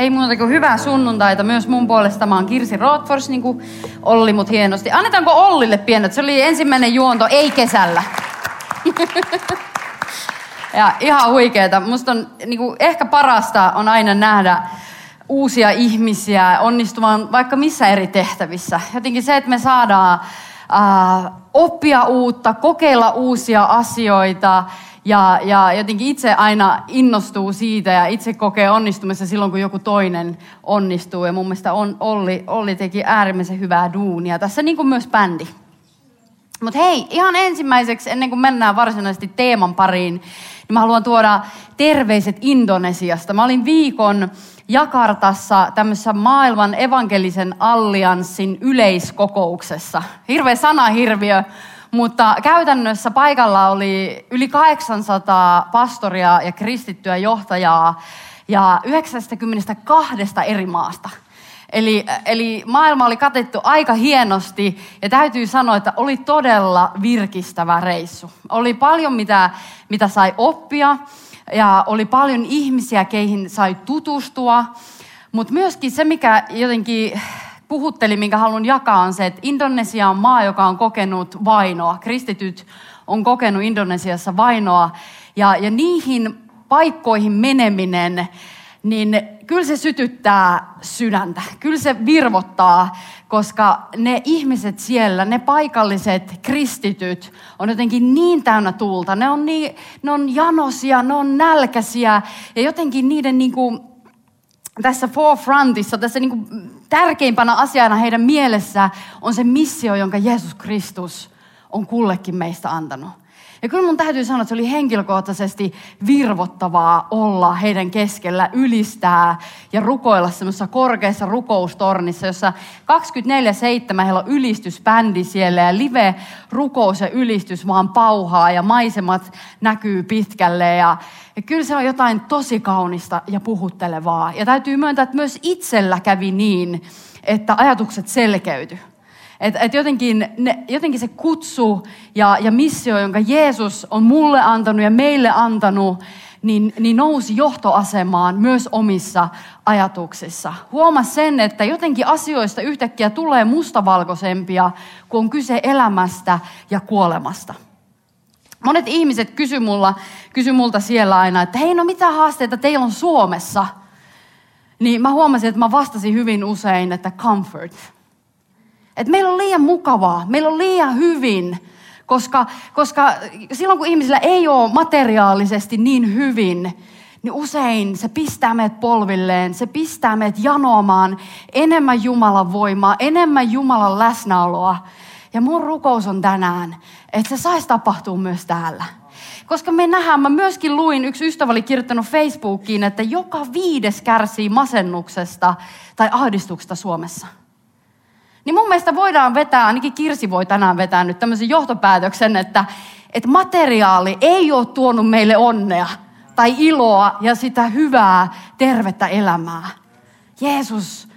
Ei muuta kuin hyvää sunnuntaita myös mun puolesta. Mä oon Kirsi Rothfors, niin kuin Olli mut hienosti. Annetaanko Ollille pienet? Se oli ensimmäinen juonto, ei kesällä. ja ihan huikeeta. Musta on niin kuin, ehkä parasta on aina nähdä uusia ihmisiä onnistumaan vaikka missä eri tehtävissä. Jotenkin se, että me saadaan äh, oppia uutta, kokeilla uusia asioita, ja, ja jotenkin itse aina innostuu siitä ja itse kokee onnistumista silloin, kun joku toinen onnistuu. Ja mun mielestä on, Olli, Olli teki äärimmäisen hyvää duunia tässä, niin kuin myös bändi. Mutta hei, ihan ensimmäiseksi, ennen kuin mennään varsinaisesti teeman pariin, niin mä haluan tuoda terveiset Indonesiasta. Mä olin viikon Jakartassa tämmöisessä maailman evankelisen allianssin yleiskokouksessa. Hirveä sanahirviö, mutta käytännössä paikalla oli yli 800 pastoria ja kristittyä johtajaa ja 92 eri maasta. Eli, eli maailma oli katettu aika hienosti ja täytyy sanoa, että oli todella virkistävä reissu. Oli paljon, mitä, mitä sai oppia ja oli paljon ihmisiä, keihin sai tutustua. Mutta myöskin se, mikä jotenkin puhutteli, minkä haluan jakaa, on se, että Indonesia on maa, joka on kokenut vainoa. Kristityt on kokenut Indonesiassa vainoa. Ja, ja niihin paikkoihin meneminen, niin kyllä se sytyttää sydäntä. Kyllä se virvottaa, koska ne ihmiset siellä, ne paikalliset kristityt, on jotenkin niin täynnä tulta. Ne on, niin, ne on janosia, ne on nälkäisiä ja jotenkin niiden niin kuin, tässä forefrontissa, tässä niin kuin tärkeimpänä asiana heidän mielessä on se missio, jonka Jeesus Kristus on kullekin meistä antanut. Ja kyllä mun täytyy sanoa, että se oli henkilökohtaisesti virvottavaa olla heidän keskellä, ylistää ja rukoilla semmoisessa korkeassa rukoustornissa, jossa 24-7 heillä on ylistysbändi siellä ja live rukous ja ylistys vaan pauhaa ja maisemat näkyy pitkälle ja, ja kyllä se on jotain tosi kaunista ja puhuttelevaa. Ja täytyy myöntää, että myös itsellä kävi niin, että ajatukset selkeytyi. Että et jotenkin, ne, jotenkin se kutsu ja, ja missio, jonka Jeesus on mulle antanut ja meille antanut, niin, niin nousi johtoasemaan myös omissa ajatuksissa. Huoma sen, että jotenkin asioista yhtäkkiä tulee mustavalkoisempia, kun on kyse elämästä ja kuolemasta. Monet ihmiset kysy, mulla, kysy multa siellä aina, että hei no mitä haasteita teillä on Suomessa? Niin mä huomasin, että mä vastasin hyvin usein, että comfort – että meillä on liian mukavaa, meillä on liian hyvin, koska, koska silloin kun ihmisillä ei ole materiaalisesti niin hyvin, niin usein se pistää meidät polvilleen, se pistää meidät janoamaan enemmän Jumalan voimaa, enemmän Jumalan läsnäoloa. Ja mun rukous on tänään, että se saisi tapahtua myös täällä. Koska me nähdään, mä myöskin luin, yksi ystävä oli kirjoittanut Facebookiin, että joka viides kärsii masennuksesta tai ahdistuksesta Suomessa. Niin mun mielestä voidaan vetää, ainakin Kirsi voi tänään vetää nyt tämmöisen johtopäätöksen, että, että materiaali ei ole tuonut meille onnea tai iloa ja sitä hyvää, tervettä elämää. Jeesus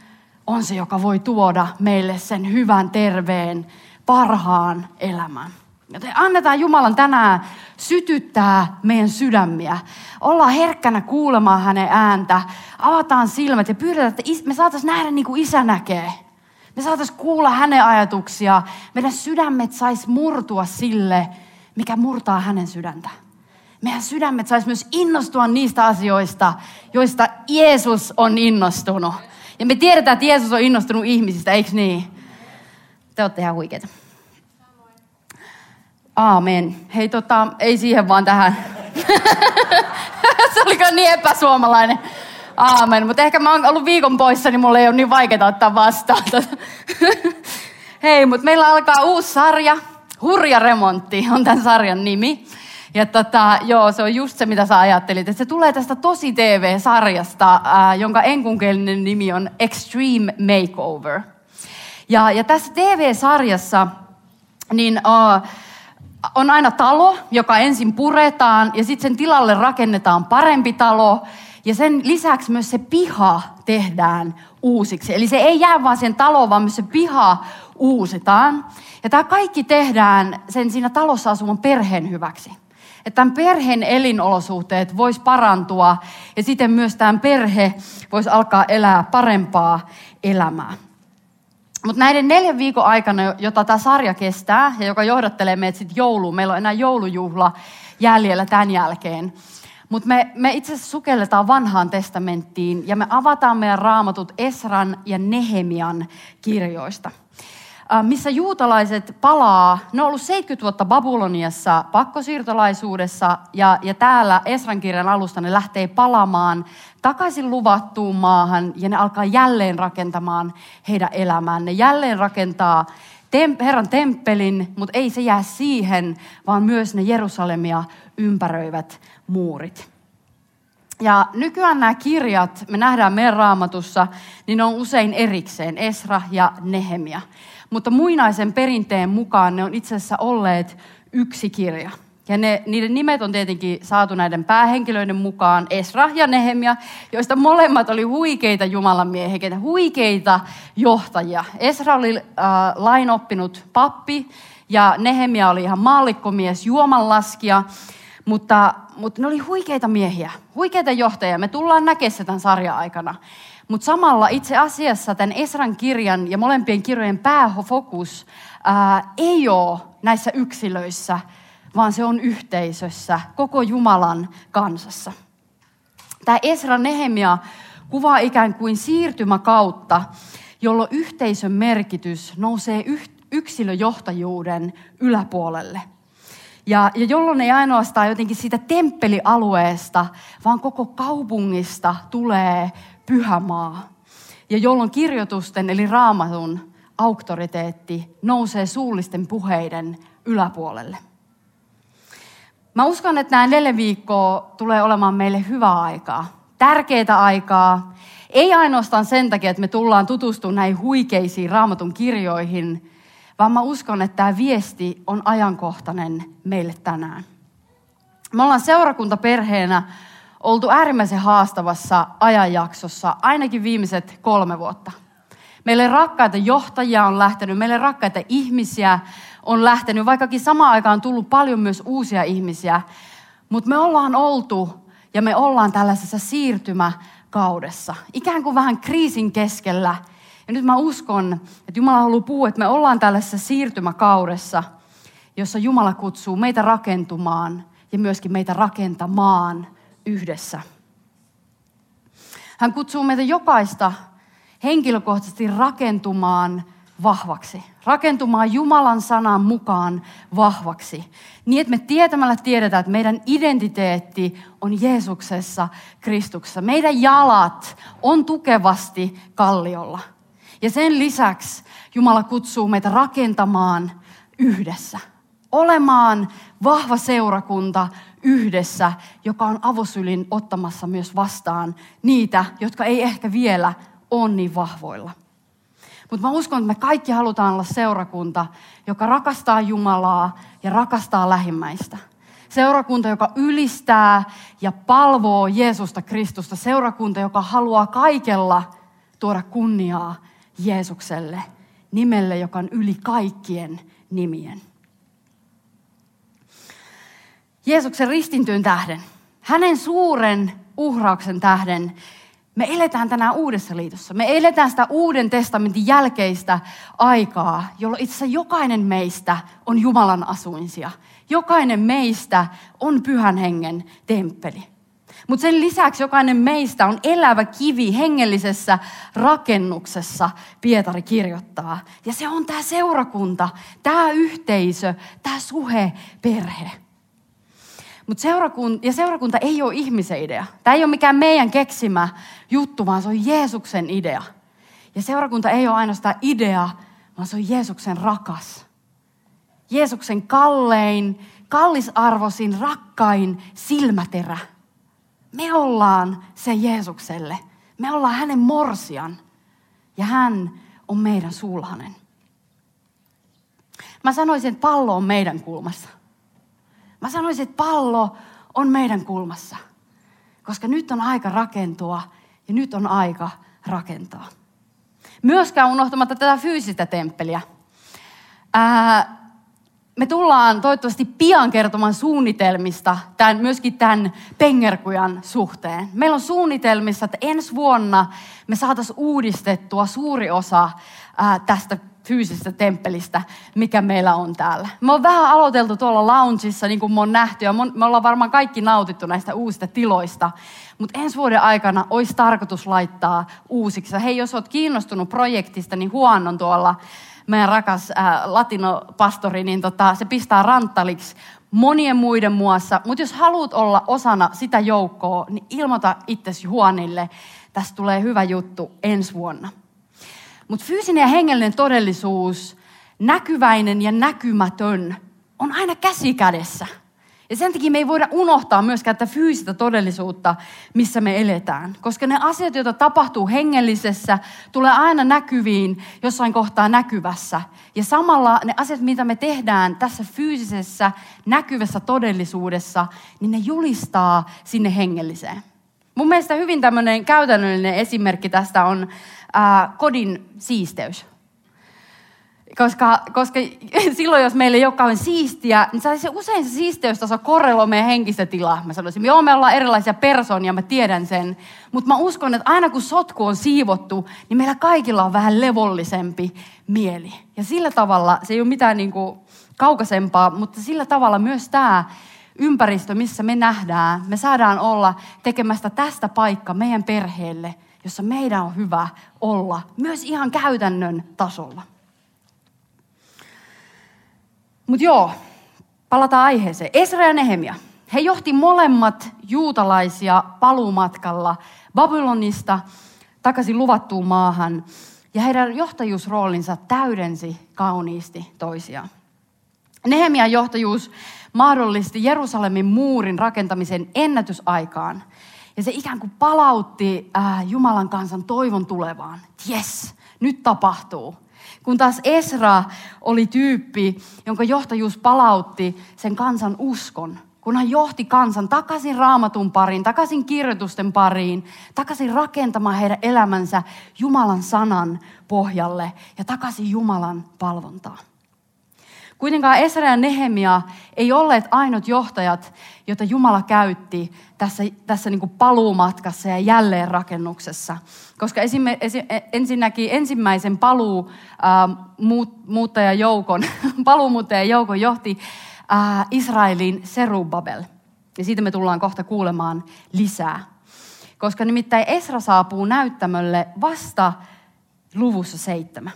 on se, joka voi tuoda meille sen hyvän, terveen, parhaan elämän. Joten annetaan Jumalan tänään sytyttää meidän sydämiä. Ollaan herkkänä kuulemaan hänen ääntä. Avataan silmät ja pyydetään, että me saataisiin nähdä niin kuin isä näkee. Me saataisiin kuulla hänen ajatuksia. Meidän sydämet sais murtua sille, mikä murtaa hänen sydäntä. Meidän sydämet sais myös innostua niistä asioista, joista Jeesus on innostunut. Ja me tiedetään, että Jeesus on innostunut ihmisistä, eikö niin? Te olette ihan huikeita. Aamen. Hei tota, ei siihen vaan tähän. Se oli niin epäsuomalainen. Aamen. Mutta ehkä mä oon ollut viikon poissa, niin mulle ei ole niin vaikeaa ottaa vastaan. Hei, mutta meillä alkaa uusi sarja. Hurja remontti on tämän sarjan nimi. Ja tota, joo, se on just se, mitä sä ajattelit. Että se tulee tästä tosi TV-sarjasta, ää, jonka enkunkielinen nimi on Extreme Makeover. Ja, ja tässä TV-sarjassa niin, uh, on aina talo, joka ensin puretaan ja sitten sen tilalle rakennetaan parempi talo. Ja sen lisäksi myös se piha tehdään uusiksi. Eli se ei jää vaan sen taloon, vaan myös se piha uusitaan. Ja tämä kaikki tehdään sen siinä talossa asuvan perheen hyväksi. Että tämän perheen elinolosuhteet vois parantua ja siten myös tämän perhe voisi alkaa elää parempaa elämää. Mutta näiden neljän viikon aikana, jota tämä sarja kestää ja joka johdattelee meitä sitten jouluun, meillä on enää joulujuhla jäljellä tämän jälkeen. Mutta me, me itse asiassa sukelletaan vanhaan testamenttiin ja me avataan meidän raamatut Esran ja Nehemian kirjoista – Äh, missä juutalaiset palaa, ne on ollut 70 vuotta Babyloniassa pakkosiirtolaisuudessa ja, ja täällä Esran kirjan alusta ne lähtee palaamaan takaisin luvattuun maahan ja ne alkaa jälleen rakentamaan heidän elämään. Ne jälleen rakentaa tem- Herran temppelin, mutta ei se jää siihen, vaan myös ne Jerusalemia ympäröivät muurit. Ja nykyään nämä kirjat, me nähdään meidän raamatussa, niin ne on usein erikseen, Esra ja Nehemia. Mutta muinaisen perinteen mukaan ne on itse asiassa olleet yksi kirja. Ja ne, niiden nimet on tietenkin saatu näiden päähenkilöiden mukaan, Esra ja Nehemia, joista molemmat oli huikeita Jumalan miehiä, huikeita johtajia. Esra oli äh, lainoppinut pappi ja Nehemia oli ihan maallikkomies, juomanlaskija, mutta, mutta ne oli huikeita miehiä, huikeita johtajia. Me tullaan näkemään se tämän sarjan aikana. Mutta samalla itse asiassa tämän Esran kirjan ja molempien kirjojen pääfokus ää, ei ole näissä yksilöissä, vaan se on yhteisössä, koko Jumalan kansassa. Tämä Esra Nehemia kuvaa ikään kuin siirtymäkautta, jolloin yhteisön merkitys nousee yksilöjohtajuuden yläpuolelle. Ja, ja jolloin ei ainoastaan jotenkin siitä temppelialueesta, vaan koko kaupungista tulee pyhämaa. Ja jolloin kirjoitusten eli raamatun auktoriteetti nousee suullisten puheiden yläpuolelle. Mä uskon, että nämä neljä viikkoa tulee olemaan meille hyvää aikaa, tärkeää aikaa. Ei ainoastaan sen takia, että me tullaan tutustumaan näihin huikeisiin raamatun kirjoihin, vaan mä uskon, että tämä viesti on ajankohtainen meille tänään. Me ollaan seurakuntaperheenä oltu äärimmäisen haastavassa ajanjaksossa ainakin viimeiset kolme vuotta. Meille rakkaita johtajia on lähtenyt, meille rakkaita ihmisiä on lähtenyt, vaikkakin samaan aikaan on tullut paljon myös uusia ihmisiä. Mutta me ollaan oltu ja me ollaan tällaisessa siirtymäkaudessa, ikään kuin vähän kriisin keskellä. Ja nyt mä uskon, että Jumala haluaa puhua, että me ollaan tällaisessa siirtymäkaudessa, jossa Jumala kutsuu meitä rakentumaan ja myöskin meitä rakentamaan yhdessä. Hän kutsuu meitä jokaista henkilökohtaisesti rakentumaan vahvaksi. Rakentumaan Jumalan sanan mukaan vahvaksi. Niin, että me tietämällä tiedetään, että meidän identiteetti on Jeesuksessa, Kristuksessa. Meidän jalat on tukevasti kalliolla. Ja sen lisäksi Jumala kutsuu meitä rakentamaan yhdessä. Olemaan vahva seurakunta yhdessä, joka on avosylin ottamassa myös vastaan niitä, jotka ei ehkä vielä ole niin vahvoilla. Mutta mä uskon, että me kaikki halutaan olla seurakunta, joka rakastaa Jumalaa ja rakastaa lähimmäistä. Seurakunta, joka ylistää ja palvoo Jeesusta Kristusta. Seurakunta, joka haluaa kaikella tuoda kunniaa Jeesukselle, nimelle, joka on yli kaikkien nimien. Jeesuksen ristintyyn tähden, hänen suuren uhrauksen tähden, me eletään tänään uudessa liitossa. Me eletään sitä uuden testamentin jälkeistä aikaa, jolloin itse asiassa jokainen meistä on Jumalan asuinsia. Jokainen meistä on pyhän hengen temppeli. Mutta sen lisäksi jokainen meistä on elävä kivi hengellisessä rakennuksessa, Pietari kirjoittaa. Ja se on tämä seurakunta, tämä yhteisö, tämä suhe, perhe. Mut seurakunta, ja seurakunta ei ole ihmisen idea. Tämä ei ole mikään meidän keksimä juttu, vaan se on Jeesuksen idea. Ja seurakunta ei ole ainoastaan idea, vaan se on Jeesuksen rakas. Jeesuksen kallein, kallisarvoisin, rakkain silmäterä. Me ollaan se Jeesukselle. Me ollaan hänen morsian. Ja hän on meidän sulhanen. Mä sanoisin, että pallo on meidän kulmassa. Mä sanoisin, että pallo on meidän kulmassa. Koska nyt on aika rakentua ja nyt on aika rakentaa. Myöskään unohtamatta tätä fyysistä temppeliä. Ää, me tullaan toivottavasti pian kertomaan suunnitelmista tämän, myöskin tämän pengerkujan suhteen. Meillä on suunnitelmissa, että ensi vuonna me saataisiin uudistettua suuri osa ää, tästä fyysisestä temppelistä, mikä meillä on täällä. Me on vähän aloiteltu tuolla loungeissa, niin kuin me on nähty, ja me ollaan varmaan kaikki nautittu näistä uusista tiloista. Mutta ensi vuoden aikana olisi tarkoitus laittaa uusiksi. Hei, jos olet kiinnostunut projektista, niin Huon on tuolla meidän rakas ää, latinopastori, niin tota, se pistää ranttaliksi monien muiden muassa. Mutta jos haluat olla osana sitä joukkoa, niin ilmoita itsesi Huonille. Tästä tulee hyvä juttu ensi vuonna. Mutta fyysinen ja hengellinen todellisuus, näkyväinen ja näkymätön, on aina käsi kädessä. Ja sen takia me ei voida unohtaa myöskään tätä fyysistä todellisuutta, missä me eletään. Koska ne asiat, joita tapahtuu hengellisessä, tulee aina näkyviin jossain kohtaa näkyvässä. Ja samalla ne asiat, mitä me tehdään tässä fyysisessä, näkyvässä todellisuudessa, niin ne julistaa sinne hengelliseen. Mun mielestä hyvin tämmöinen käytännöllinen esimerkki tästä on ää, kodin siisteys. Koska, koska silloin, jos meillä ei ole kauhean siistiä, niin se usein se siisteystaso korreloi meidän henkistä tilaa. Mä sanoisin, joo, me ollaan erilaisia persoonia, mä tiedän sen. Mutta mä uskon, että aina kun sotku on siivottu, niin meillä kaikilla on vähän levollisempi mieli. Ja sillä tavalla, se ei ole mitään niin kuin kaukaisempaa, mutta sillä tavalla myös tämä ympäristö, missä me nähdään, me saadaan olla tekemästä tästä paikka meidän perheelle, jossa meidän on hyvä olla, myös ihan käytännön tasolla. Mutta joo, palataan aiheeseen. Esra ja Nehemia. He johti molemmat juutalaisia paluumatkalla Babylonista takaisin luvattuun maahan. Ja heidän johtajuusroolinsa täydensi kauniisti toisiaan. Nehemian johtajuus mahdollisti Jerusalemin muurin rakentamisen ennätysaikaan. Ja se ikään kuin palautti äh, Jumalan kansan toivon tulevaan. Yes, nyt tapahtuu. Kun taas Esra oli tyyppi, jonka johtajuus palautti sen kansan uskon. Kun hän johti kansan takaisin raamatun pariin, takaisin kirjoitusten pariin, takaisin rakentamaan heidän elämänsä Jumalan sanan pohjalle ja takaisin Jumalan palvontaan. Kuitenkaan Esra ja Nehemia ei olleet ainut johtajat, joita Jumala käytti tässä, tässä niin paluumatkassa ja jälleenrakennuksessa. Koska esim, esim, ensinnäkin ensimmäisen paluu äh, muut, muuttajajoukon, paluumuuttajajoukon johti äh, Israelin Serubabel. Ja siitä me tullaan kohta kuulemaan lisää. Koska nimittäin Esra saapuu näyttämölle vasta luvussa seitsemän.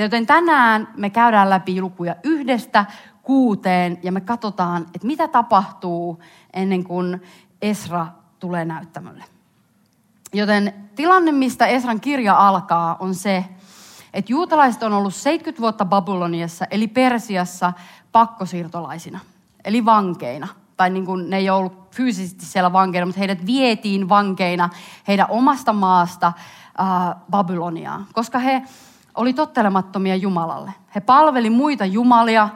Joten tänään me käydään läpi lukuja yhdestä kuuteen ja me katsotaan, että mitä tapahtuu ennen kuin Esra tulee näyttämölle. Joten tilanne, mistä Esran kirja alkaa, on se, että juutalaiset on ollut 70 vuotta Babyloniassa, eli Persiassa, pakkosiirtolaisina, eli vankeina. Tai niin kuin ne ei ollut fyysisesti siellä vankeina, mutta heidät vietiin vankeina heidän omasta maasta äh, Babyloniaan, koska he oli tottelemattomia Jumalalle. He palveli muita jumalia.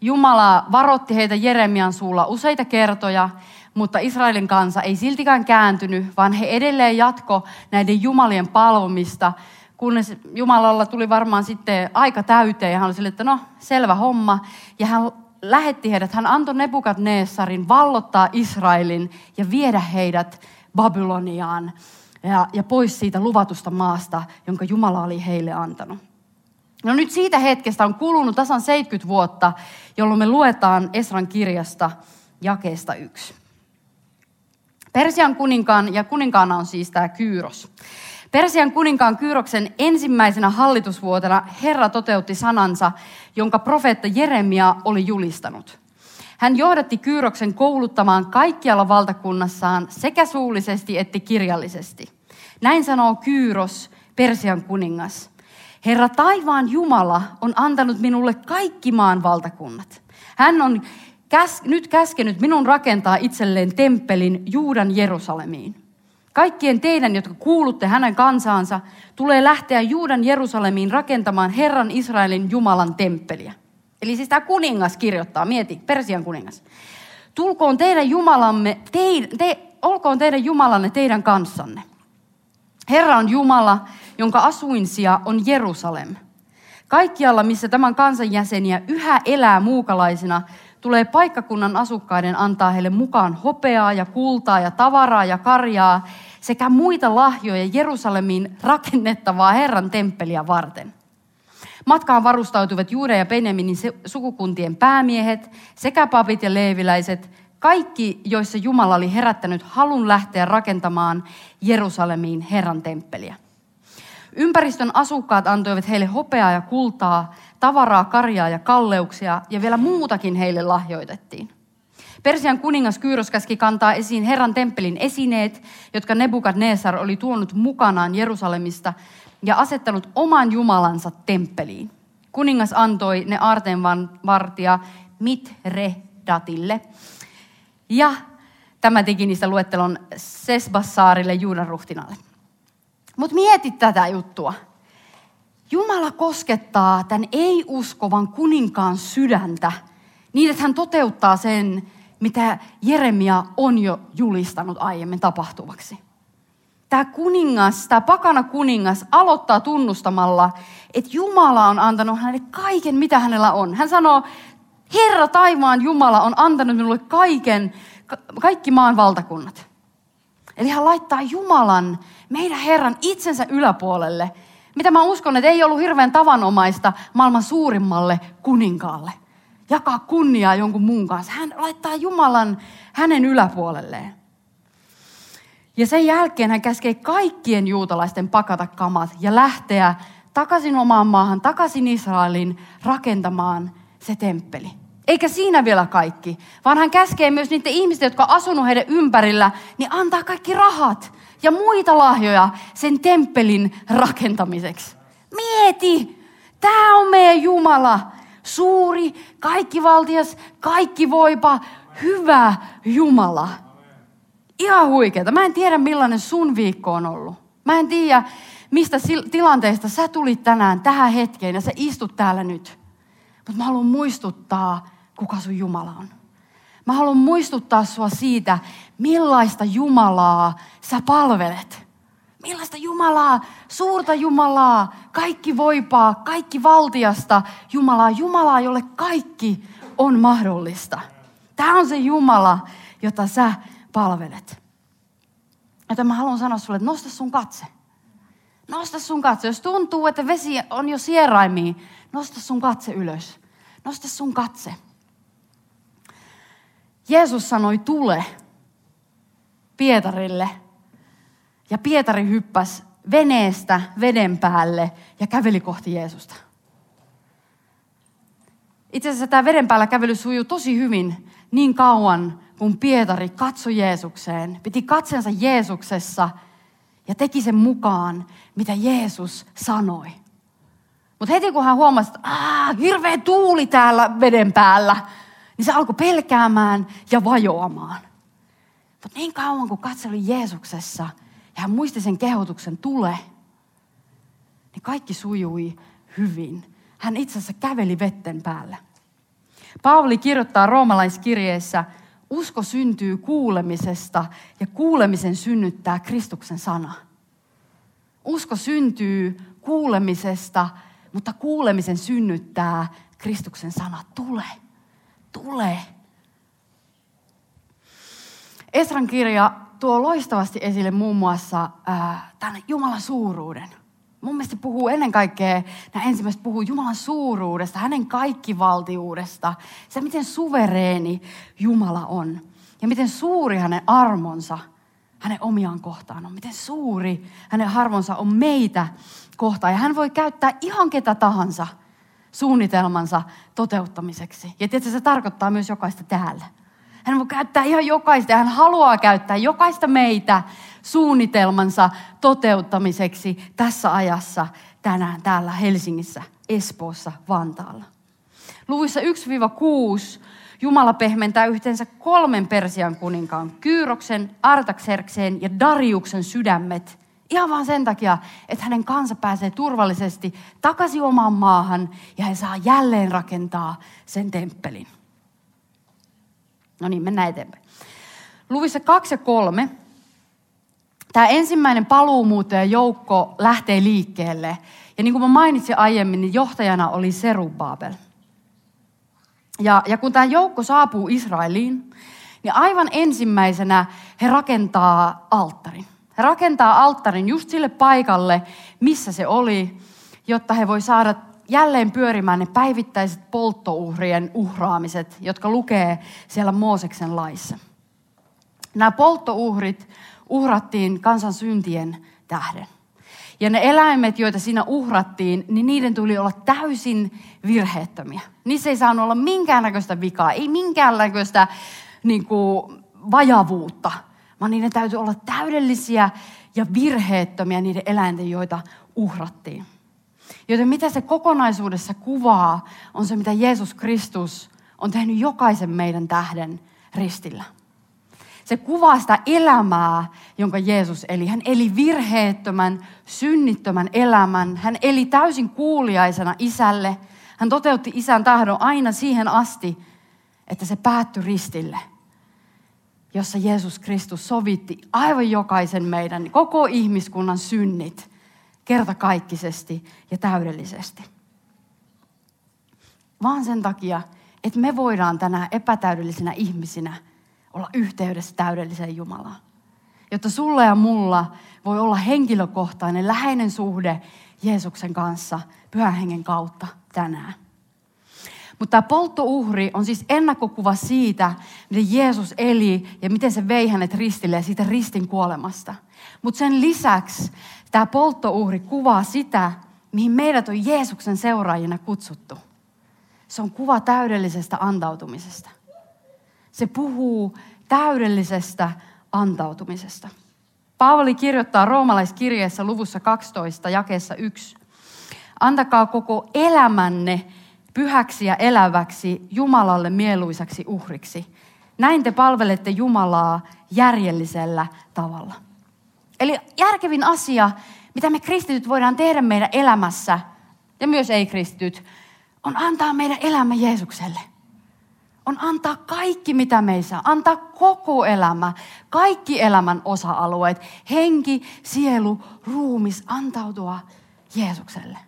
Jumala varotti heitä Jeremian suulla useita kertoja, mutta Israelin kansa ei siltikään kääntynyt, vaan he edelleen jatko näiden jumalien palvomista, kunnes Jumalalla tuli varmaan sitten aika täyteen ja hän oli sille, että no selvä homma. Ja hän lähetti heidät, hän antoi Nebukadneessarin vallottaa Israelin ja viedä heidät Babyloniaan ja, ja pois siitä luvatusta maasta, jonka Jumala oli heille antanut. No nyt siitä hetkestä on kulunut tasan 70 vuotta, jolloin me luetaan Esran kirjasta jakeesta yksi. Persian kuninkaan, ja kuninkaana on siis tämä Kyyros. Persian kuninkaan Kyyroksen ensimmäisenä hallitusvuotena Herra toteutti sanansa, jonka profeetta Jeremia oli julistanut. Hän johdatti Kyyroksen kouluttamaan kaikkialla valtakunnassaan sekä suullisesti että kirjallisesti. Näin sanoo Kyyros, Persian kuningas. Herra taivaan Jumala on antanut minulle kaikki maan valtakunnat. Hän on käs, nyt käskenyt minun rakentaa itselleen temppelin Juudan Jerusalemiin. Kaikkien teidän, jotka kuulutte hänen kansaansa, tulee lähteä Juudan Jerusalemiin rakentamaan Herran Israelin Jumalan temppeliä. Eli siis tämä kuningas kirjoittaa, mieti, Persian kuningas. Tulkoon teidän Jumalamme, te, te, olkoon teidän Jumalanne teidän kanssanne. Herra on Jumala, jonka asuinsia on Jerusalem. Kaikkialla, missä tämän kansan jäseniä yhä elää muukalaisina, tulee paikkakunnan asukkaiden antaa heille mukaan hopeaa ja kultaa ja tavaraa ja karjaa sekä muita lahjoja Jerusalemiin rakennettavaa Herran temppeliä varten. Matkaan varustautuivat Juuda ja Benjaminin sukukuntien päämiehet sekä papit ja leeviläiset, kaikki, joissa Jumala oli herättänyt halun lähteä rakentamaan Jerusalemiin Herran temppeliä. Ympäristön asukkaat antoivat heille hopeaa ja kultaa, tavaraa, karjaa ja kalleuksia ja vielä muutakin heille lahjoitettiin. Persian kuningas Kyyros käski kantaa esiin Herran temppelin esineet, jotka Nebukadnesar oli tuonut mukanaan Jerusalemista ja asettanut oman jumalansa temppeliin. Kuningas antoi ne vartija Mitredatille. Ja tämä teki niistä luettelon Sesbassaarille Juudan ruhtinalle. Mutta mieti tätä juttua. Jumala koskettaa tämän ei-uskovan kuninkaan sydäntä niin, että hän toteuttaa sen, mitä Jeremia on jo julistanut aiemmin tapahtuvaksi. Tämä kuningas, tämä pakana kuningas aloittaa tunnustamalla, että Jumala on antanut hänelle kaiken, mitä hänellä on. Hän sanoo, Herra taivaan Jumala on antanut minulle kaiken, kaikki maan valtakunnat. Eli hän laittaa Jumalan, meidän Herran itsensä yläpuolelle, mitä mä uskon, että ei ollut hirveän tavanomaista maailman suurimmalle kuninkaalle. Jakaa kunniaa jonkun muun kanssa. Hän laittaa Jumalan hänen yläpuolelleen. Ja sen jälkeen hän käskee kaikkien juutalaisten pakata kamat ja lähteä takaisin omaan maahan, takaisin Israelin rakentamaan se temppeli. Eikä siinä vielä kaikki, vaan hän käskee myös niiden ihmisten, jotka asunut heidän ympärillä, niin antaa kaikki rahat ja muita lahjoja sen temppelin rakentamiseksi. Mieti, tämä on meidän Jumala. Suuri, kaikkivaltias, kaikki voipa, hyvä Jumala. Ihan huikeeta. Mä en tiedä, millainen sun viikko on ollut. Mä en tiedä, mistä tilanteesta sä tulit tänään tähän hetkeen ja sä istut täällä nyt. Mutta mä haluan muistuttaa, kuka sun Jumala on. Mä haluan muistuttaa sua siitä, millaista Jumalaa sä palvelet. Millaista Jumalaa, suurta Jumalaa, kaikki voipaa, kaikki valtiasta Jumalaa. Jumalaa, jolle kaikki on mahdollista. Tämä on se Jumala, jota sä palvelet. Joten mä haluan sanoa sulle, että nosta sun katse. Nosta sun katse. Jos tuntuu, että vesi on jo sieraimiin, nosta sun katse ylös. Nosta sun katse. Jeesus sanoi tule Pietarille. Ja Pietari hyppäsi veneestä veden päälle ja käveli kohti Jeesusta. Itse asiassa tämä veden päällä kävely sujuu tosi hyvin niin kauan, kun Pietari katsoi Jeesukseen, piti katsensa Jeesuksessa ja teki sen mukaan, mitä Jeesus sanoi. Mutta heti kun hän huomasi, että hirveä tuuli täällä veden päällä, niin se alkoi pelkäämään ja vajoamaan. Mutta niin kauan kuin katseli Jeesuksessa ja hän muisti sen kehotuksen tule, niin kaikki sujui hyvin. Hän itse asiassa käveli vetten päällä. Paavali kirjoittaa roomalaiskirjeessä, usko syntyy kuulemisesta ja kuulemisen synnyttää Kristuksen sana. Usko syntyy kuulemisesta, mutta kuulemisen synnyttää Kristuksen sana. Tule tulee. Esran kirja tuo loistavasti esille muun muassa äh, tämän Jumalan suuruuden. Mun mielestä puhuu ennen kaikkea, nämä ensimmäiset puhuu Jumalan suuruudesta, hänen kaikkivaltiudesta, se miten suvereeni Jumala on. Ja miten suuri hänen armonsa hänen omiaan kohtaan on. Miten suuri hänen armonsa on meitä kohtaan. Ja hän voi käyttää ihan ketä tahansa – suunnitelmansa toteuttamiseksi. Ja tietysti se tarkoittaa myös jokaista täällä. Hän voi käyttää ihan jokaista ja hän haluaa käyttää jokaista meitä suunnitelmansa toteuttamiseksi tässä ajassa tänään täällä Helsingissä, Espoossa, Vantaalla. Luvuissa 1-6 Jumala pehmentää yhteensä kolmen Persian kuninkaan, Kyyroksen, Artaxerxeen ja Dariuksen sydämet. Ihan vaan sen takia, että hänen kansa pääsee turvallisesti takaisin omaan maahan ja he saa jälleen rakentaa sen temppelin. No niin, mennään eteenpäin. Luvissa 2 ja 3 tämä ensimmäinen paluumuuttajajoukko lähtee liikkeelle. Ja niin kuin mä mainitsin aiemmin, niin johtajana oli Serubabel. Ja, ja kun tämä joukko saapuu Israeliin, niin aivan ensimmäisenä he rakentaa alttarin. Rakentaa alttarin just sille paikalle, missä se oli, jotta he voi saada jälleen pyörimään ne päivittäiset polttouhrien uhraamiset, jotka lukee siellä Mooseksen laissa. Nämä polttouhrit uhrattiin kansan syntien tähden. Ja ne eläimet, joita siinä uhrattiin, niin niiden tuli olla täysin virheettömiä. Niissä ei saanut olla minkäännäköistä vikaa, ei minkäännäköistä niin kuin, vajavuutta, vaan niiden täytyy olla täydellisiä ja virheettömiä niiden eläinten, joita uhrattiin. Joten mitä se kokonaisuudessa kuvaa, on se, mitä Jeesus Kristus on tehnyt jokaisen meidän tähden ristillä. Se kuvaa sitä elämää, jonka Jeesus eli. Hän eli virheettömän, synnittömän elämän. Hän eli täysin kuuliaisena isälle. Hän toteutti isän tahdon aina siihen asti, että se päättyi ristille, jossa Jeesus Kristus sovitti aivan jokaisen meidän, koko ihmiskunnan synnit kertakaikkisesti ja täydellisesti. Vaan sen takia, että me voidaan tänään epätäydellisinä ihmisinä – olla yhteydessä täydelliseen Jumalaan. Jotta sulla ja mulla voi olla henkilökohtainen, läheinen suhde Jeesuksen kanssa pyhän hengen kautta tänään. Mutta tämä polttouhri on siis ennakkokuva siitä, miten Jeesus eli ja miten se vei hänet ristille ja siitä ristin kuolemasta. Mutta sen lisäksi tämä polttouhri kuvaa sitä, mihin meidät on Jeesuksen seuraajina kutsuttu. Se on kuva täydellisestä antautumisesta. Se puhuu täydellisestä antautumisesta. Paavali kirjoittaa roomalaiskirjeessä luvussa 12, jakeessa 1. Antakaa koko elämänne pyhäksi ja eläväksi Jumalalle mieluisaksi uhriksi. Näin te palvelette Jumalaa järjellisellä tavalla. Eli järkevin asia, mitä me kristityt voidaan tehdä meidän elämässä, ja myös ei-kristityt, on antaa meidän elämä Jeesukselle – on antaa kaikki, mitä meissä Antaa koko elämä, kaikki elämän osa-alueet, henki, sielu, ruumis, antautua Jeesukselle.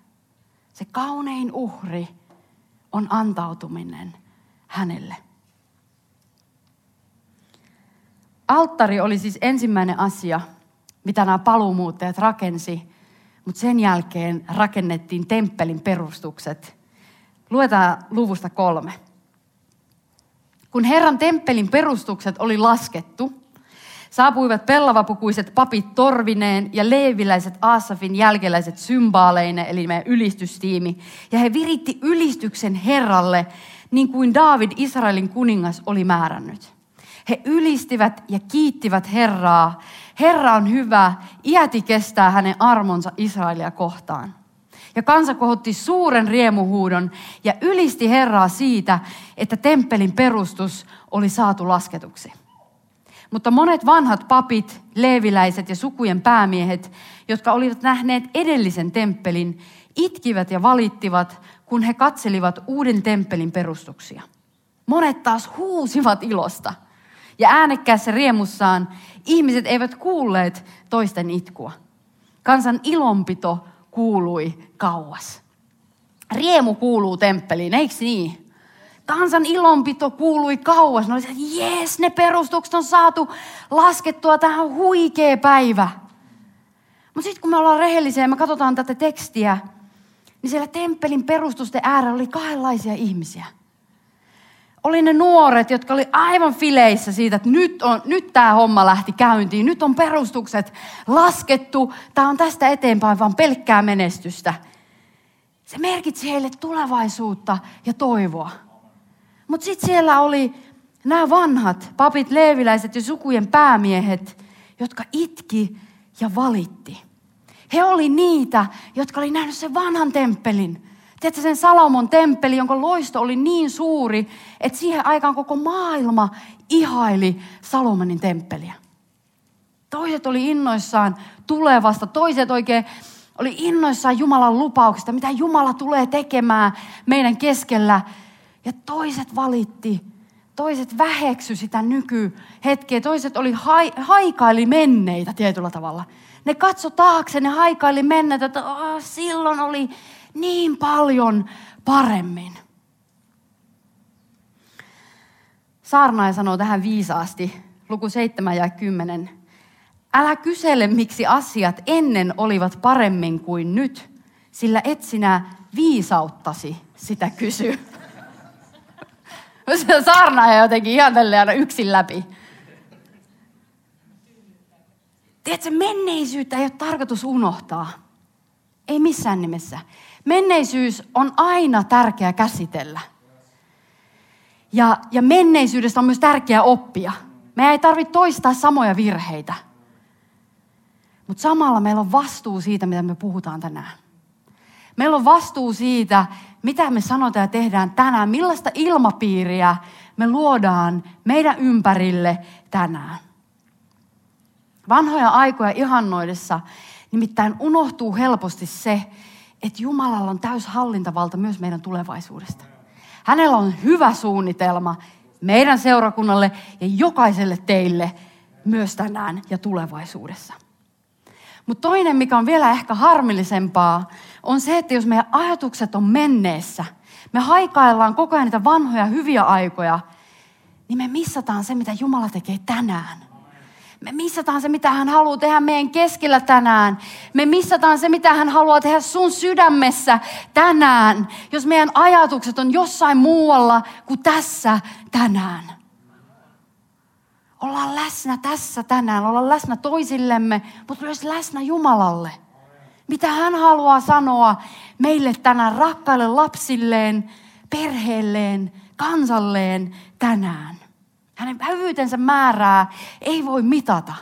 Se kaunein uhri on antautuminen hänelle. Alttari oli siis ensimmäinen asia, mitä nämä paluumuuttajat rakensi, mutta sen jälkeen rakennettiin temppelin perustukset. Luetaan luvusta kolme. Kun Herran temppelin perustukset oli laskettu, saapuivat pellavapukuiset papit Torvineen ja leeviläiset Aasafin jälkeläiset symbaaleineen, eli meidän ylistystiimi. Ja he viritti ylistyksen Herralle, niin kuin David Israelin kuningas oli määrännyt. He ylistivät ja kiittivät Herraa. Herra on hyvä, iäti kestää hänen armonsa Israelia kohtaan. Ja kansa kohotti suuren riemuhuudon ja ylisti Herraa siitä, että temppelin perustus oli saatu lasketuksi. Mutta monet vanhat papit, leeviläiset ja sukujen päämiehet, jotka olivat nähneet edellisen temppelin, itkivät ja valittivat, kun he katselivat uuden temppelin perustuksia. Monet taas huusivat ilosta. Ja äänekkäässä riemussaan ihmiset eivät kuulleet toisten itkua. Kansan ilonpito kuului kauas. Riemu kuuluu temppeliin, eikö niin? Kansan ilonpito kuului kauas. Ne oli että jees, ne perustukset on saatu laskettua, tähän huikea päivä. Mutta sitten kun me ollaan rehellisiä ja me katsotaan tätä tekstiä, niin siellä temppelin perustusten äärellä oli kahdenlaisia ihmisiä. Oli ne nuoret, jotka oli aivan fileissä siitä, että nyt, on, nyt tämä homma lähti käyntiin. Nyt on perustukset laskettu. Tämä on tästä eteenpäin vaan pelkkää menestystä. Se merkitsi heille tulevaisuutta ja toivoa. Mutta sitten siellä oli nämä vanhat papit, leeviläiset ja sukujen päämiehet, jotka itki ja valitti. He oli niitä, jotka oli nähnyt sen vanhan temppelin. Tiedätkö sen Salomon temppeli, jonka loisto oli niin suuri, että siihen aikaan koko maailma ihaili Salomonin temppeliä. Toiset oli innoissaan tulevasta, toiset oikein oli innoissaan Jumalan lupauksista, mitä Jumala tulee tekemään meidän keskellä. Ja toiset valitti, toiset väheksy sitä nykyhetkeä, toiset oli haikaili menneitä tietyllä tavalla. Ne katso taakse, ne haikaili menneitä, että oh, silloin oli niin paljon paremmin. Saarnaaja sanoo tähän viisaasti, luku 7 ja 10. Älä kysele, miksi asiat ennen olivat paremmin kuin nyt, sillä et sinä viisauttasi sitä kysy. Se saarnaaja jotenkin ihan aina yksin läpi. Tiedätkö, menneisyyttä ei ole tarkoitus unohtaa. Ei missään nimessä. Menneisyys on aina tärkeä käsitellä. Ja, ja menneisyydestä on myös tärkeää oppia. Me ei tarvitse toistaa samoja virheitä. Mutta samalla meillä on vastuu siitä, mitä me puhutaan tänään. Meillä on vastuu siitä, mitä me sanotaan ja tehdään tänään, millaista ilmapiiriä me luodaan meidän ympärille tänään. Vanhoja aikoja ihannoidessa nimittäin unohtuu helposti se, että Jumalalla on täys hallintavalta myös meidän tulevaisuudesta. Hänellä on hyvä suunnitelma meidän seurakunnalle ja jokaiselle teille myös tänään ja tulevaisuudessa. Mutta toinen, mikä on vielä ehkä harmillisempaa, on se, että jos meidän ajatukset on menneessä, me haikaillaan koko ajan niitä vanhoja hyviä aikoja, niin me missataan se, mitä Jumala tekee tänään. Me missataan se, mitä hän haluaa tehdä meidän keskellä tänään. Me missataan se, mitä hän haluaa tehdä sun sydämessä tänään, jos meidän ajatukset on jossain muualla kuin tässä tänään. Ollaan läsnä tässä tänään, ollaan läsnä toisillemme, mutta myös läsnä Jumalalle. Mitä hän haluaa sanoa meille tänään rakkaille lapsilleen, perheelleen, kansalleen tänään. Hänen hyvyytensä määrää ei voi mitata.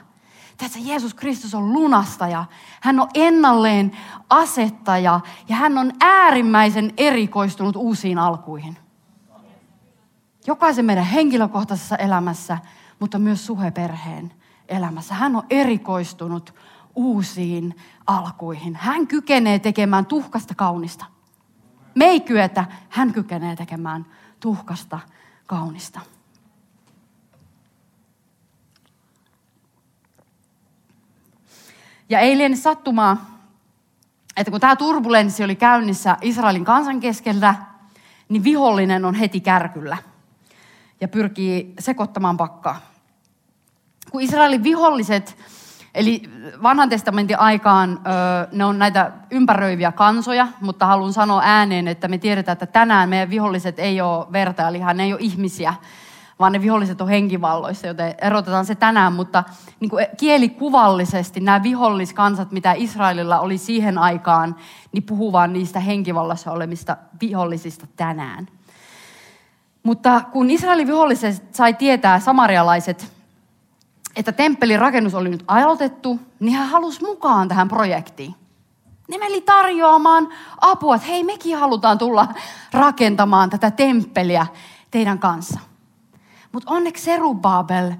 Tässä Jeesus Kristus on lunastaja. Hän on ennalleen asettaja ja hän on äärimmäisen erikoistunut uusiin alkuihin. Jokaisen meidän henkilökohtaisessa elämässä, mutta myös suheperheen elämässä. Hän on erikoistunut uusiin alkuihin. Hän kykenee tekemään tuhkasta kaunista. Me ei kyetä, hän kykenee tekemään tuhkasta kaunista. Ja ei liene sattumaa, että kun tämä turbulenssi oli käynnissä Israelin kansan keskellä, niin vihollinen on heti kärkyllä ja pyrkii sekoittamaan pakkaa. Kun Israelin viholliset, eli vanhan testamentin aikaan ne on näitä ympäröiviä kansoja, mutta haluan sanoa ääneen, että me tiedetään, että tänään meidän viholliset ei ole verta, eli ne ei ole ihmisiä, vaan ne viholliset on henkivalloissa, joten erotetaan se tänään. Mutta niin kuin kielikuvallisesti nämä viholliskansat, mitä Israelilla oli siihen aikaan, niin puhuu vaan niistä henkivallassa olemista vihollisista tänään. Mutta kun Israelin viholliset sai tietää samarialaiset, että temppelin rakennus oli nyt aloitettu, niin hän halusi mukaan tähän projektiin. Ne meni tarjoamaan apua, että hei mekin halutaan tulla rakentamaan tätä temppeliä teidän kanssa. Mutta onneksi Serubabel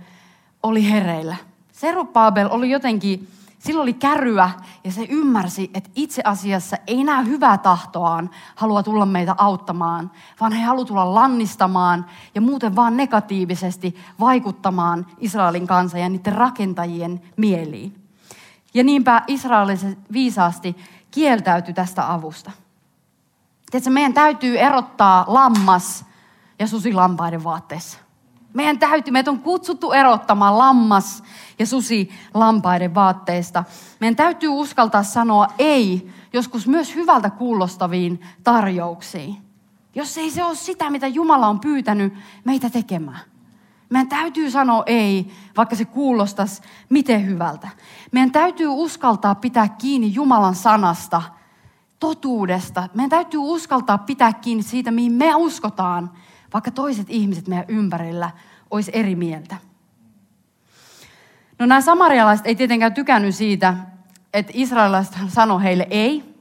oli hereillä. Serubabel oli jotenkin, sillä oli kärryä ja se ymmärsi, että itse asiassa ei enää hyvää tahtoaan halua tulla meitä auttamaan, vaan he haluavat tulla lannistamaan ja muuten vaan negatiivisesti vaikuttamaan Israelin kanssa ja niiden rakentajien mieliin. Ja niinpä Israelin viisaasti kieltäytyi tästä avusta. Tiedätkö, meidän täytyy erottaa lammas ja susi lampaiden vaatteessa. Meidän täytyy, meitä on kutsuttu erottamaan lammas ja susi lampaiden vaatteista. Meidän täytyy uskaltaa sanoa ei joskus myös hyvältä kuulostaviin tarjouksiin. Jos ei se ole sitä, mitä Jumala on pyytänyt meitä tekemään. Meidän täytyy sanoa ei, vaikka se kuulostaisi miten hyvältä. Meidän täytyy uskaltaa pitää kiinni Jumalan sanasta, totuudesta. Meidän täytyy uskaltaa pitää kiinni siitä, mihin me uskotaan – vaikka toiset ihmiset meidän ympärillä olisi eri mieltä. No nämä samarialaiset ei tietenkään tykännyt siitä, että israelilaiset sanoi heille ei.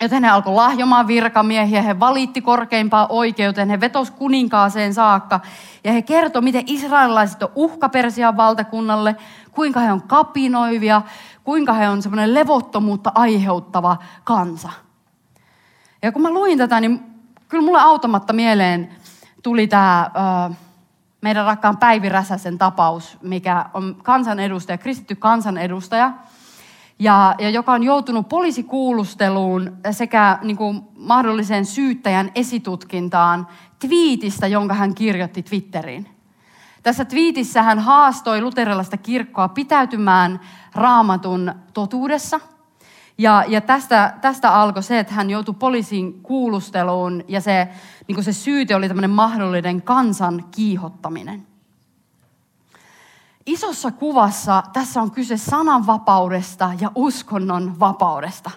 Joten he alkoi lahjomaan virkamiehiä, he valitti korkeimpaan oikeuteen, he vetos kuninkaaseen saakka. Ja he kertoi, miten israelilaiset on uhka Persian valtakunnalle, kuinka he on kapinoivia, kuinka he on semmoinen levottomuutta aiheuttava kansa. Ja kun mä luin tätä, niin kyllä mulle automatta mieleen tuli tämä meidän rakkaan Päivi Räsäsen tapaus, mikä on kansanedustaja, kristitty kansanedustaja, ja, ja joka on joutunut poliisikuulusteluun sekä niin kuin mahdolliseen syyttäjän esitutkintaan twiitistä, jonka hän kirjoitti Twitteriin. Tässä twiitissä hän haastoi luterilaista kirkkoa pitäytymään raamatun totuudessa. Ja, ja tästä, tästä alkoi se, että hän joutui poliisin kuulusteluun ja se, niin se syyte oli tämmöinen mahdollinen kansan kiihottaminen. Isossa kuvassa tässä on kyse sananvapaudesta ja uskonnon vapaudesta.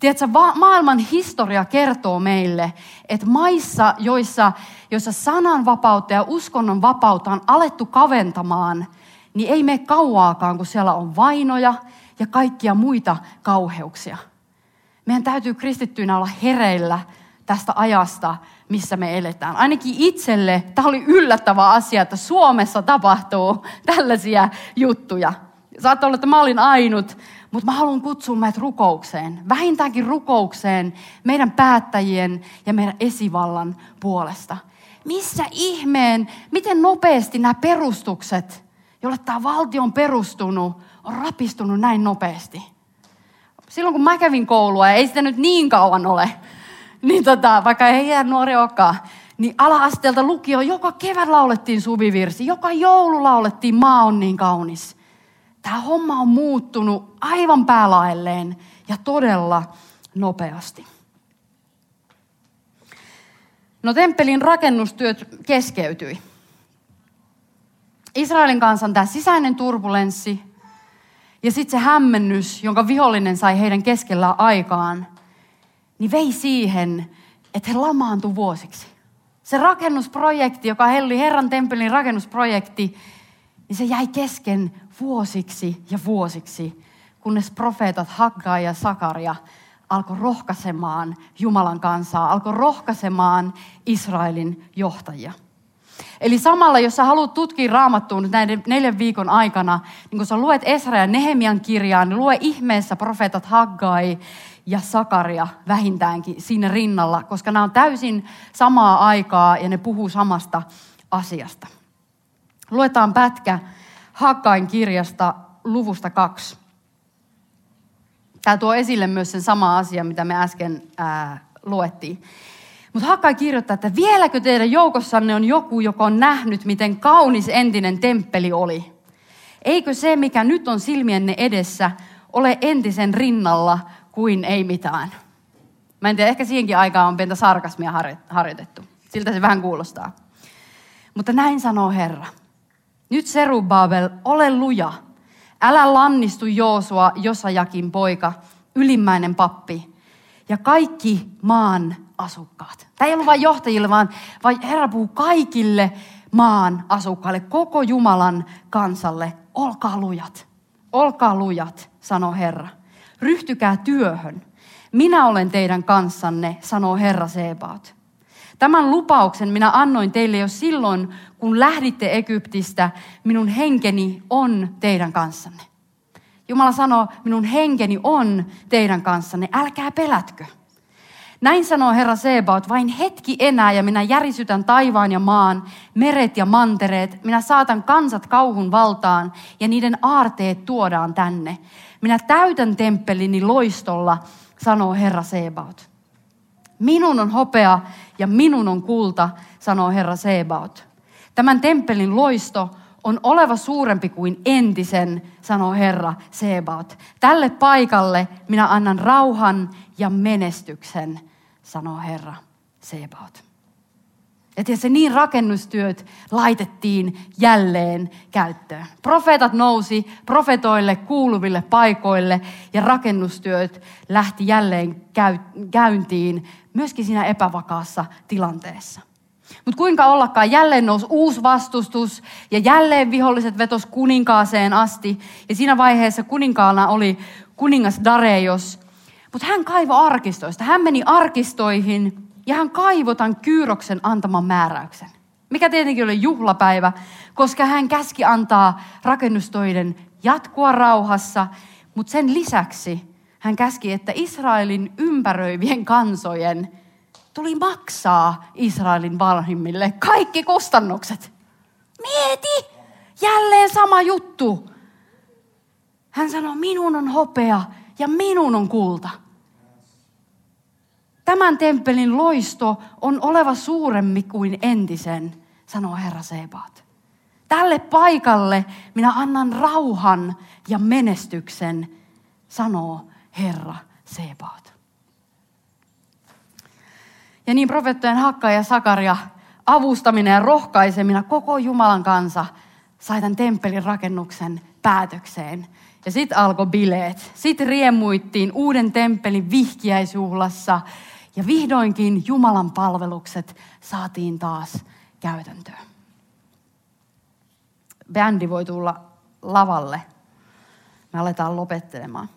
Tiedätkö, maailman historia kertoo meille, että maissa, joissa, joissa sananvapautta ja uskonnon vapautta on alettu kaventamaan, niin ei mene kauaakaan, kun siellä on vainoja ja kaikkia muita kauheuksia. Meidän täytyy kristittyinä olla hereillä tästä ajasta, missä me eletään. Ainakin itselle tämä oli yllättävä asia, että Suomessa tapahtuu tällaisia juttuja. Saattaa olla, että mä olin ainut, mutta mä haluan kutsua meidät rukoukseen. Vähintäänkin rukoukseen meidän päättäjien ja meidän esivallan puolesta. Missä ihmeen, miten nopeasti nämä perustukset, jolle tämä valtio on perustunut, on rapistunut näin nopeasti? Silloin kun mä kävin koulua, ja ei sitä nyt niin kauan ole, niin tota, vaikka ei jää nuori olekaan, niin ala-asteelta lukio, joka kevät laulettiin suvivirsi, joka joulu laulettiin Maa on niin kaunis. Tämä homma on muuttunut aivan päälaelleen ja todella nopeasti. No temppelin rakennustyöt keskeytyi. Israelin kansan tämä sisäinen turbulenssi ja sitten se hämmennys, jonka vihollinen sai heidän keskellään aikaan, niin vei siihen, että he lamaantui vuosiksi. Se rakennusprojekti, joka oli Herran temppelin rakennusprojekti, niin se jäi kesken vuosiksi ja vuosiksi, kunnes profeetat Haggai ja Sakaria alkoi rohkaisemaan Jumalan kansaa, alkoi rohkaisemaan Israelin johtajia. Eli samalla, jos sä haluat tutkia raamattuun näiden neljän viikon aikana, niin kun sä luet Esra ja Nehemian kirjaa, niin lue ihmeessä profeetat Haggai ja Sakaria vähintäänkin siinä rinnalla, koska nämä on täysin samaa aikaa ja ne puhuu samasta asiasta. Luetaan pätkä Hakkain kirjasta luvusta kaksi. Tämä tuo esille myös sen sama asia, mitä me äsken ää, luettiin. Mutta Hakkai kirjoittaa, että vieläkö teidän joukossanne on joku, joka on nähnyt, miten kaunis entinen temppeli oli? Eikö se, mikä nyt on silmienne edessä, ole entisen rinnalla kuin ei mitään? Mä en tiedä, ehkä siihenkin aikaan on pientä sarkasmia harjoitettu. Siltä se vähän kuulostaa. Mutta näin sanoo Herra. Nyt Serubabel, ole luja. Älä lannistu Joosua, Josajakin poika, ylimmäinen pappi, ja kaikki maan asukkaat. Tämä ei ollut vain johtajille, vaan, vaan Herra puhuu kaikille maan asukkaille, koko Jumalan kansalle. Olkaa lujat, olkaa lujat, sanoo Herra. Ryhtykää työhön. Minä olen teidän kanssanne, sanoo Herra Sebaot. Tämän lupauksen minä annoin teille jo silloin, kun lähditte Egyptistä. Minun henkeni on teidän kanssanne. Jumala sanoo, minun henkeni on teidän kanssanne. Älkää pelätkö. Näin sanoo Herra Sebaot, vain hetki enää ja minä järisytän taivaan ja maan, meret ja mantereet. Minä saatan kansat kauhun valtaan ja niiden aarteet tuodaan tänne. Minä täytän temppelini loistolla, sanoo Herra Sebaot. Minun on hopea ja minun on kulta, sanoo Herra Sebaot. Tämän temppelin loisto on oleva suurempi kuin entisen, sanoo Herra Sebaot. Tälle paikalle minä annan rauhan ja menestyksen, sanoo Herra Sebaot. Ja tiedätkö, niin rakennustyöt laitettiin jälleen käyttöön. Profeetat nousi profetoille kuuluville paikoille ja rakennustyöt lähti jälleen käyntiin myöskin siinä epävakaassa tilanteessa. Mutta kuinka ollakaan, jälleen nousi uusi vastustus ja jälleen viholliset vetos kuninkaaseen asti. Ja siinä vaiheessa kuninkaana oli kuningas Dareios. Mutta hän kaivo arkistoista. Hän meni arkistoihin ja hän kaivoi tämän Kyyroksen antaman määräyksen. Mikä tietenkin oli juhlapäivä, koska hän käski antaa rakennustöiden jatkua rauhassa, mutta sen lisäksi hän käski, että Israelin ympäröivien kansojen tuli maksaa Israelin vanhimmille kaikki kustannukset. Mieti! Jälleen sama juttu. Hän sanoi, minun on hopea ja minun on kulta. Tämän temppelin loisto on oleva suurempi kuin entisen, sanoo Herra Sebaat. Tälle paikalle minä annan rauhan ja menestyksen, sanoo Herra Sebaat. Ja niin profeettojen Hakka ja Sakaria avustaminen ja rohkaiseminen koko Jumalan kansa sai tämän temppelin rakennuksen päätökseen. Ja sitten alkoi bileet. Sitten riemuittiin uuden temppelin vihkiäisjuhlassa. Ja vihdoinkin Jumalan palvelukset saatiin taas käytäntöön. Bändi voi tulla lavalle. Me aletaan lopettelemaan.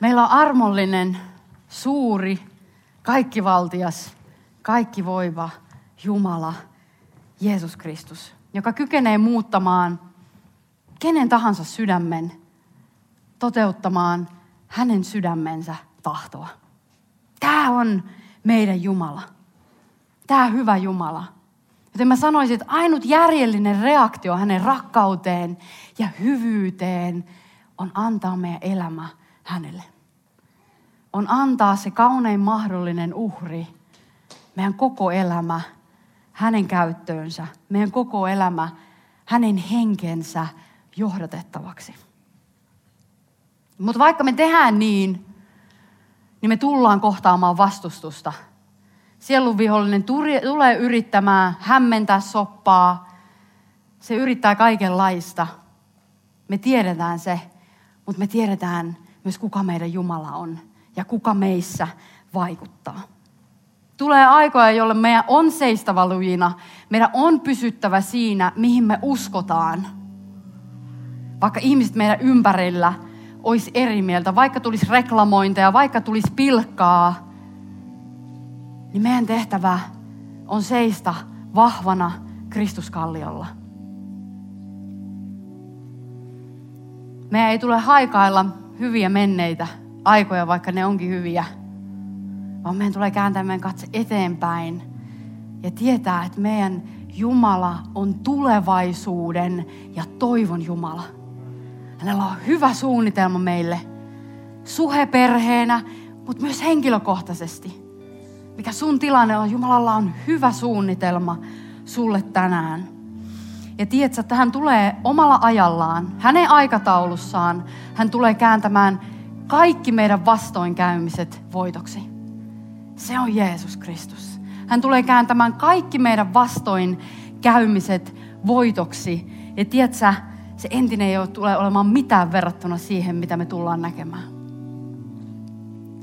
Meillä on armollinen, suuri, kaikkivaltias, kaikki voiva Jumala, Jeesus Kristus, joka kykenee muuttamaan kenen tahansa sydämen, toteuttamaan hänen sydämensä tahtoa. Tämä on meidän Jumala. Tämä hyvä Jumala. Joten mä sanoisin, että ainut järjellinen reaktio hänen rakkauteen ja hyvyyteen on antaa meidän elämä hänelle. On antaa se kaunein mahdollinen uhri, meidän koko elämä hänen käyttöönsä, meidän koko elämä hänen henkensä johdatettavaksi. Mutta vaikka me tehdään niin, niin me tullaan kohtaamaan vastustusta. Sielun vihollinen tulee yrittämään hämmentää soppaa. Se yrittää kaikenlaista. Me tiedetään se, mutta me tiedetään myös kuka meidän Jumala on ja kuka meissä vaikuttaa. Tulee aikoja, jolle meidän on seistava lujina. Meidän on pysyttävä siinä, mihin me uskotaan. Vaikka ihmiset meidän ympärillä olisi eri mieltä, vaikka tulisi reklamointeja, vaikka tulisi pilkkaa, niin meidän tehtävä on seistä vahvana Kristuskalliolla. Meidän ei tule haikailla hyviä menneitä aikoja, vaikka ne onkin hyviä. Vaan meidän tulee kääntää meidän katse eteenpäin ja tietää, että meidän Jumala on tulevaisuuden ja toivon Jumala. Hänellä on hyvä suunnitelma meille suheperheenä, mutta myös henkilökohtaisesti. Mikä sun tilanne on, Jumalalla on hyvä suunnitelma sulle tänään. Ja tiedätkö, että hän tulee omalla ajallaan, hänen aikataulussaan, hän tulee kääntämään kaikki meidän vastoinkäymiset voitoksi. Se on Jeesus Kristus. Hän tulee kääntämään kaikki meidän vastoinkäymiset voitoksi. Ja tiedätkö, se entinen ei ole tule olemaan mitään verrattuna siihen, mitä me tullaan näkemään.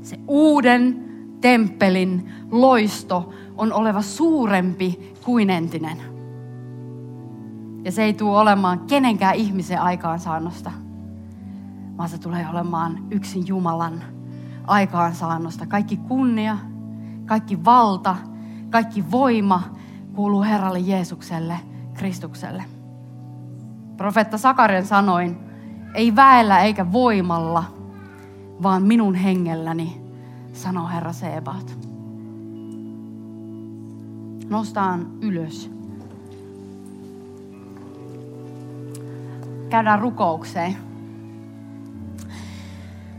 Se uuden temppelin loisto on oleva suurempi kuin entinen. Ja se ei tule olemaan kenenkään ihmisen aikaansaannosta, vaan se tulee olemaan yksin Jumalan aikaansaannosta. Kaikki kunnia, kaikki valta, kaikki voima kuuluu Herralle Jeesukselle, Kristukselle. Profetta Sakarian sanoin, ei väellä eikä voimalla, vaan minun hengelläni, sanoo Herra Sebaat. Nostaan ylös. Käydään rukoukseen.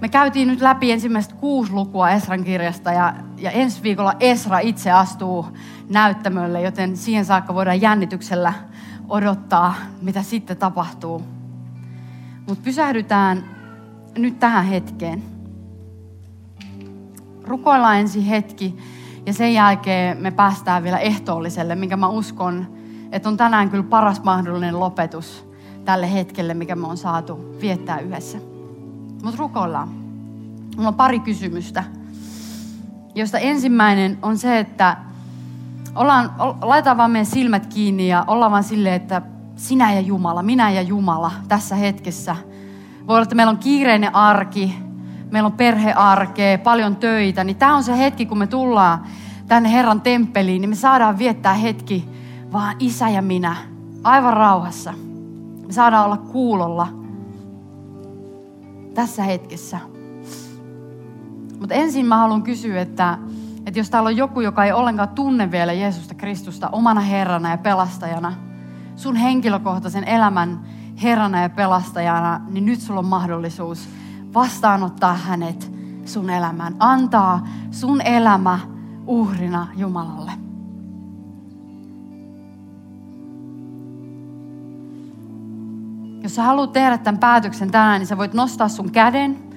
Me käytiin nyt läpi ensimmäistä kuusi lukua Esran kirjasta ja, ja ensi viikolla Esra itse astuu näyttämölle, joten siihen saakka voidaan jännityksellä odottaa, mitä sitten tapahtuu. Mutta pysähdytään nyt tähän hetkeen. Rukoillaan ensin hetki ja sen jälkeen me päästään vielä ehtoolliselle, minkä mä uskon, että on tänään kyllä paras mahdollinen lopetus tälle hetkelle, mikä me on saatu viettää yhdessä. Mutta rukoillaan. Mulla on pari kysymystä, josta ensimmäinen on se, että ollaan, laitetaan vaan meidän silmät kiinni ja ollaan vaan silleen, että sinä ja Jumala, minä ja Jumala tässä hetkessä. Voi olla, että meillä on kiireinen arki, meillä on perhearkea, paljon töitä, niin tämä on se hetki, kun me tullaan tänne Herran temppeliin, niin me saadaan viettää hetki vaan isä ja minä, aivan rauhassa. Me saadaan olla kuulolla tässä hetkessä. Mutta ensin mä haluan kysyä, että, että jos täällä on joku, joka ei ollenkaan tunne vielä Jeesusta Kristusta omana Herrana ja pelastajana, sun henkilökohtaisen elämän Herrana ja pelastajana, niin nyt sulla on mahdollisuus vastaanottaa hänet sun elämään. Antaa sun elämä uhrina Jumalalle. Jos sä haluat tehdä tämän päätöksen tänään, niin sä voit nostaa sun käden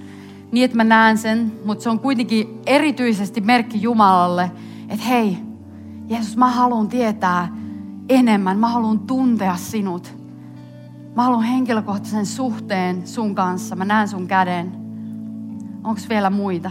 niin, että mä näen sen, mutta se on kuitenkin erityisesti merkki Jumalalle, että hei, Jeesus, mä haluan tietää enemmän, mä haluan tuntea sinut. Mä haluan henkilökohtaisen suhteen sun kanssa, mä näen sun käden. Onko vielä muita?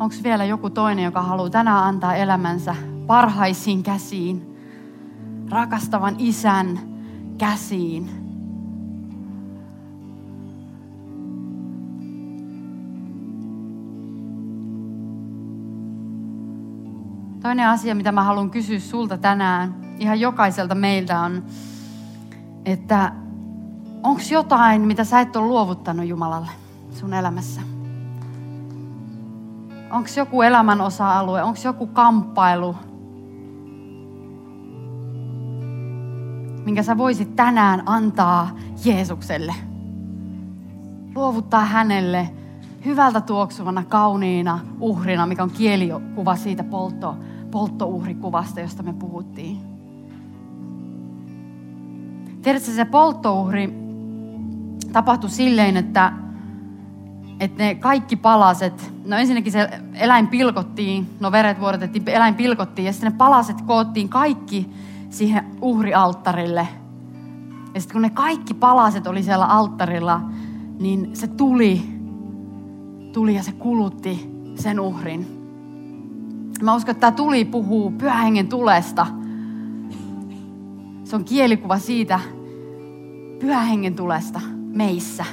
Onko vielä joku toinen, joka haluaa tänään antaa elämänsä parhaisiin käsiin, rakastavan isän käsiin? Toinen asia, mitä mä haluan kysyä sulta tänään, ihan jokaiselta meiltä on, että onko jotain, mitä sä et ole luovuttanut Jumalalle sun elämässä? Onko joku elämän osa-alue? Onko joku kamppailu? Minkä sä voisit tänään antaa Jeesukselle. Luovuttaa hänelle hyvältä tuoksuvana, kauniina uhrina, mikä on kielikuva siitä poltto, polttouhrikuvasta, josta me puhuttiin. Tiedätkö, se polttouhri tapahtui silleen, että että ne kaikki palaset, no ensinnäkin se eläin pilkottiin, no veret vuodatettiin, eläin pilkottiin ja sitten ne palaset koottiin kaikki siihen uhrialttarille. Ja sitten kun ne kaikki palaset oli siellä alttarilla, niin se tuli, tuli ja se kulutti sen uhrin. Mä uskon, että tämä tuli puhuu pyhähengen tulesta. Se on kielikuva siitä pyhähengen tulesta meissä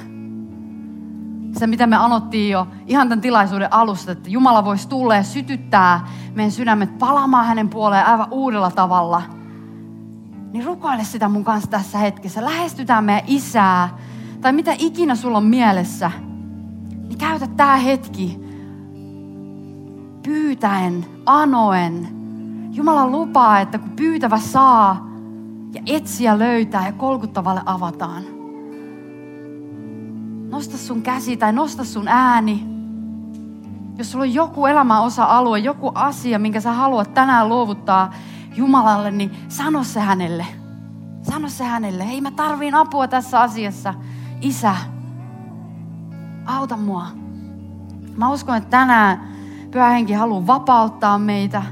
se, mitä me anottiin jo ihan tämän tilaisuuden alusta, että Jumala voisi tulla ja sytyttää meidän sydämet palaamaan hänen puoleen aivan uudella tavalla. Niin rukoile sitä mun kanssa tässä hetkessä. Lähestytään meidän isää, tai mitä ikinä sulla on mielessä. Niin käytä tämä hetki pyytäen, anoen. Jumala lupaa, että kun pyytävä saa ja etsiä löytää ja kolkuttavalle avataan. Nosta sun käsi tai nosta sun ääni. Jos sulla on joku elämän osa-alue, joku asia, minkä sä haluat tänään luovuttaa Jumalalle, niin sano se hänelle. Sano se hänelle. Hei, mä tarviin apua tässä asiassa. Isä, auta mua. Mä uskon, että tänään Pyhä Henki haluaa vapauttaa meitä.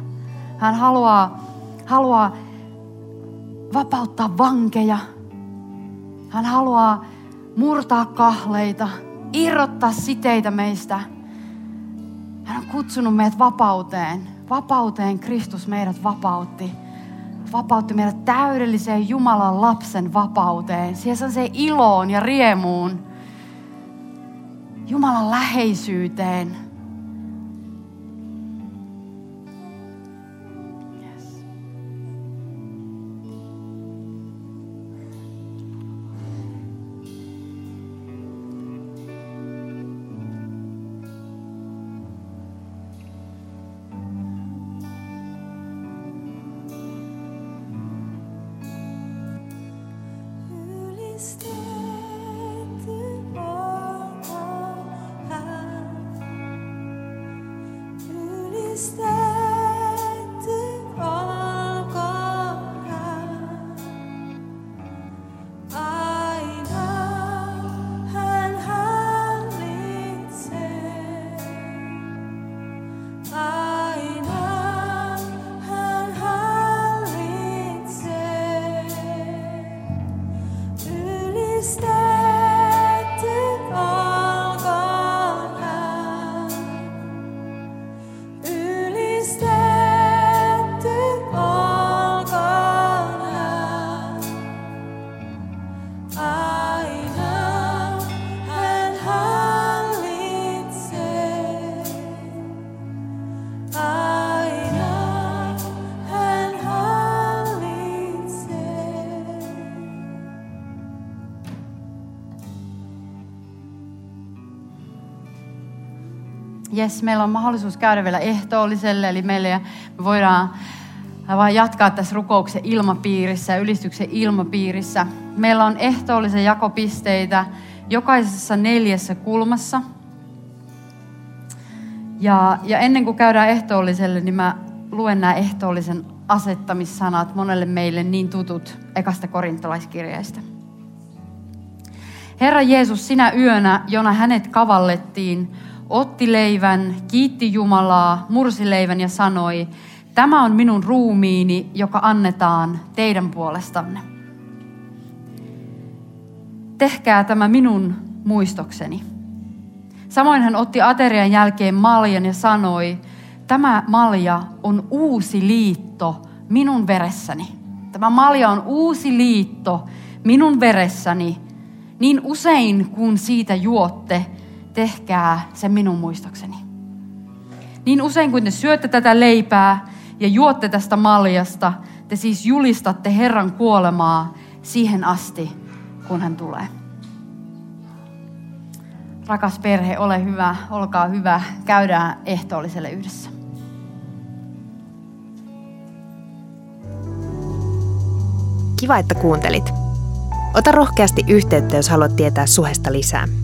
Hän haluaa, haluaa vapauttaa vankeja. Hän haluaa murtaa kahleita, irrottaa siteitä meistä. Hän on kutsunut meidät vapauteen. Vapauteen Kristus meidät vapautti. Vapautti meidät täydelliseen Jumalan lapsen vapauteen. On se iloon ja riemuun. Jumalan läheisyyteen. Is Jes, meillä on mahdollisuus käydä vielä ehtoolliselle, eli meille me voidaan vaan jatkaa tässä rukouksen ilmapiirissä ylistyksen ilmapiirissä. Meillä on ehtoollisen jakopisteitä jokaisessa neljässä kulmassa. Ja, ja ennen kuin käydään ehtoolliselle, niin mä luen nämä ehtoollisen asettamissanat monelle meille niin tutut ekasta korintolaiskirjeestä. Herra Jeesus, sinä yönä, jona hänet kavallettiin, otti leivän, kiitti Jumalaa, mursi leivän ja sanoi, tämä on minun ruumiini, joka annetaan teidän puolestanne. Tehkää tämä minun muistokseni. Samoin hän otti aterian jälkeen maljan ja sanoi, tämä malja on uusi liitto minun veressäni. Tämä malja on uusi liitto minun veressäni. Niin usein kun siitä juotte, tehkää se minun muistokseni. Niin usein kuin te syötte tätä leipää ja juotte tästä maljasta, te siis julistatte Herran kuolemaa siihen asti, kun hän tulee. Rakas perhe, ole hyvä, olkaa hyvä, käydään ehtoolliselle yhdessä. Kiva, että kuuntelit. Ota rohkeasti yhteyttä, jos haluat tietää suhesta lisää.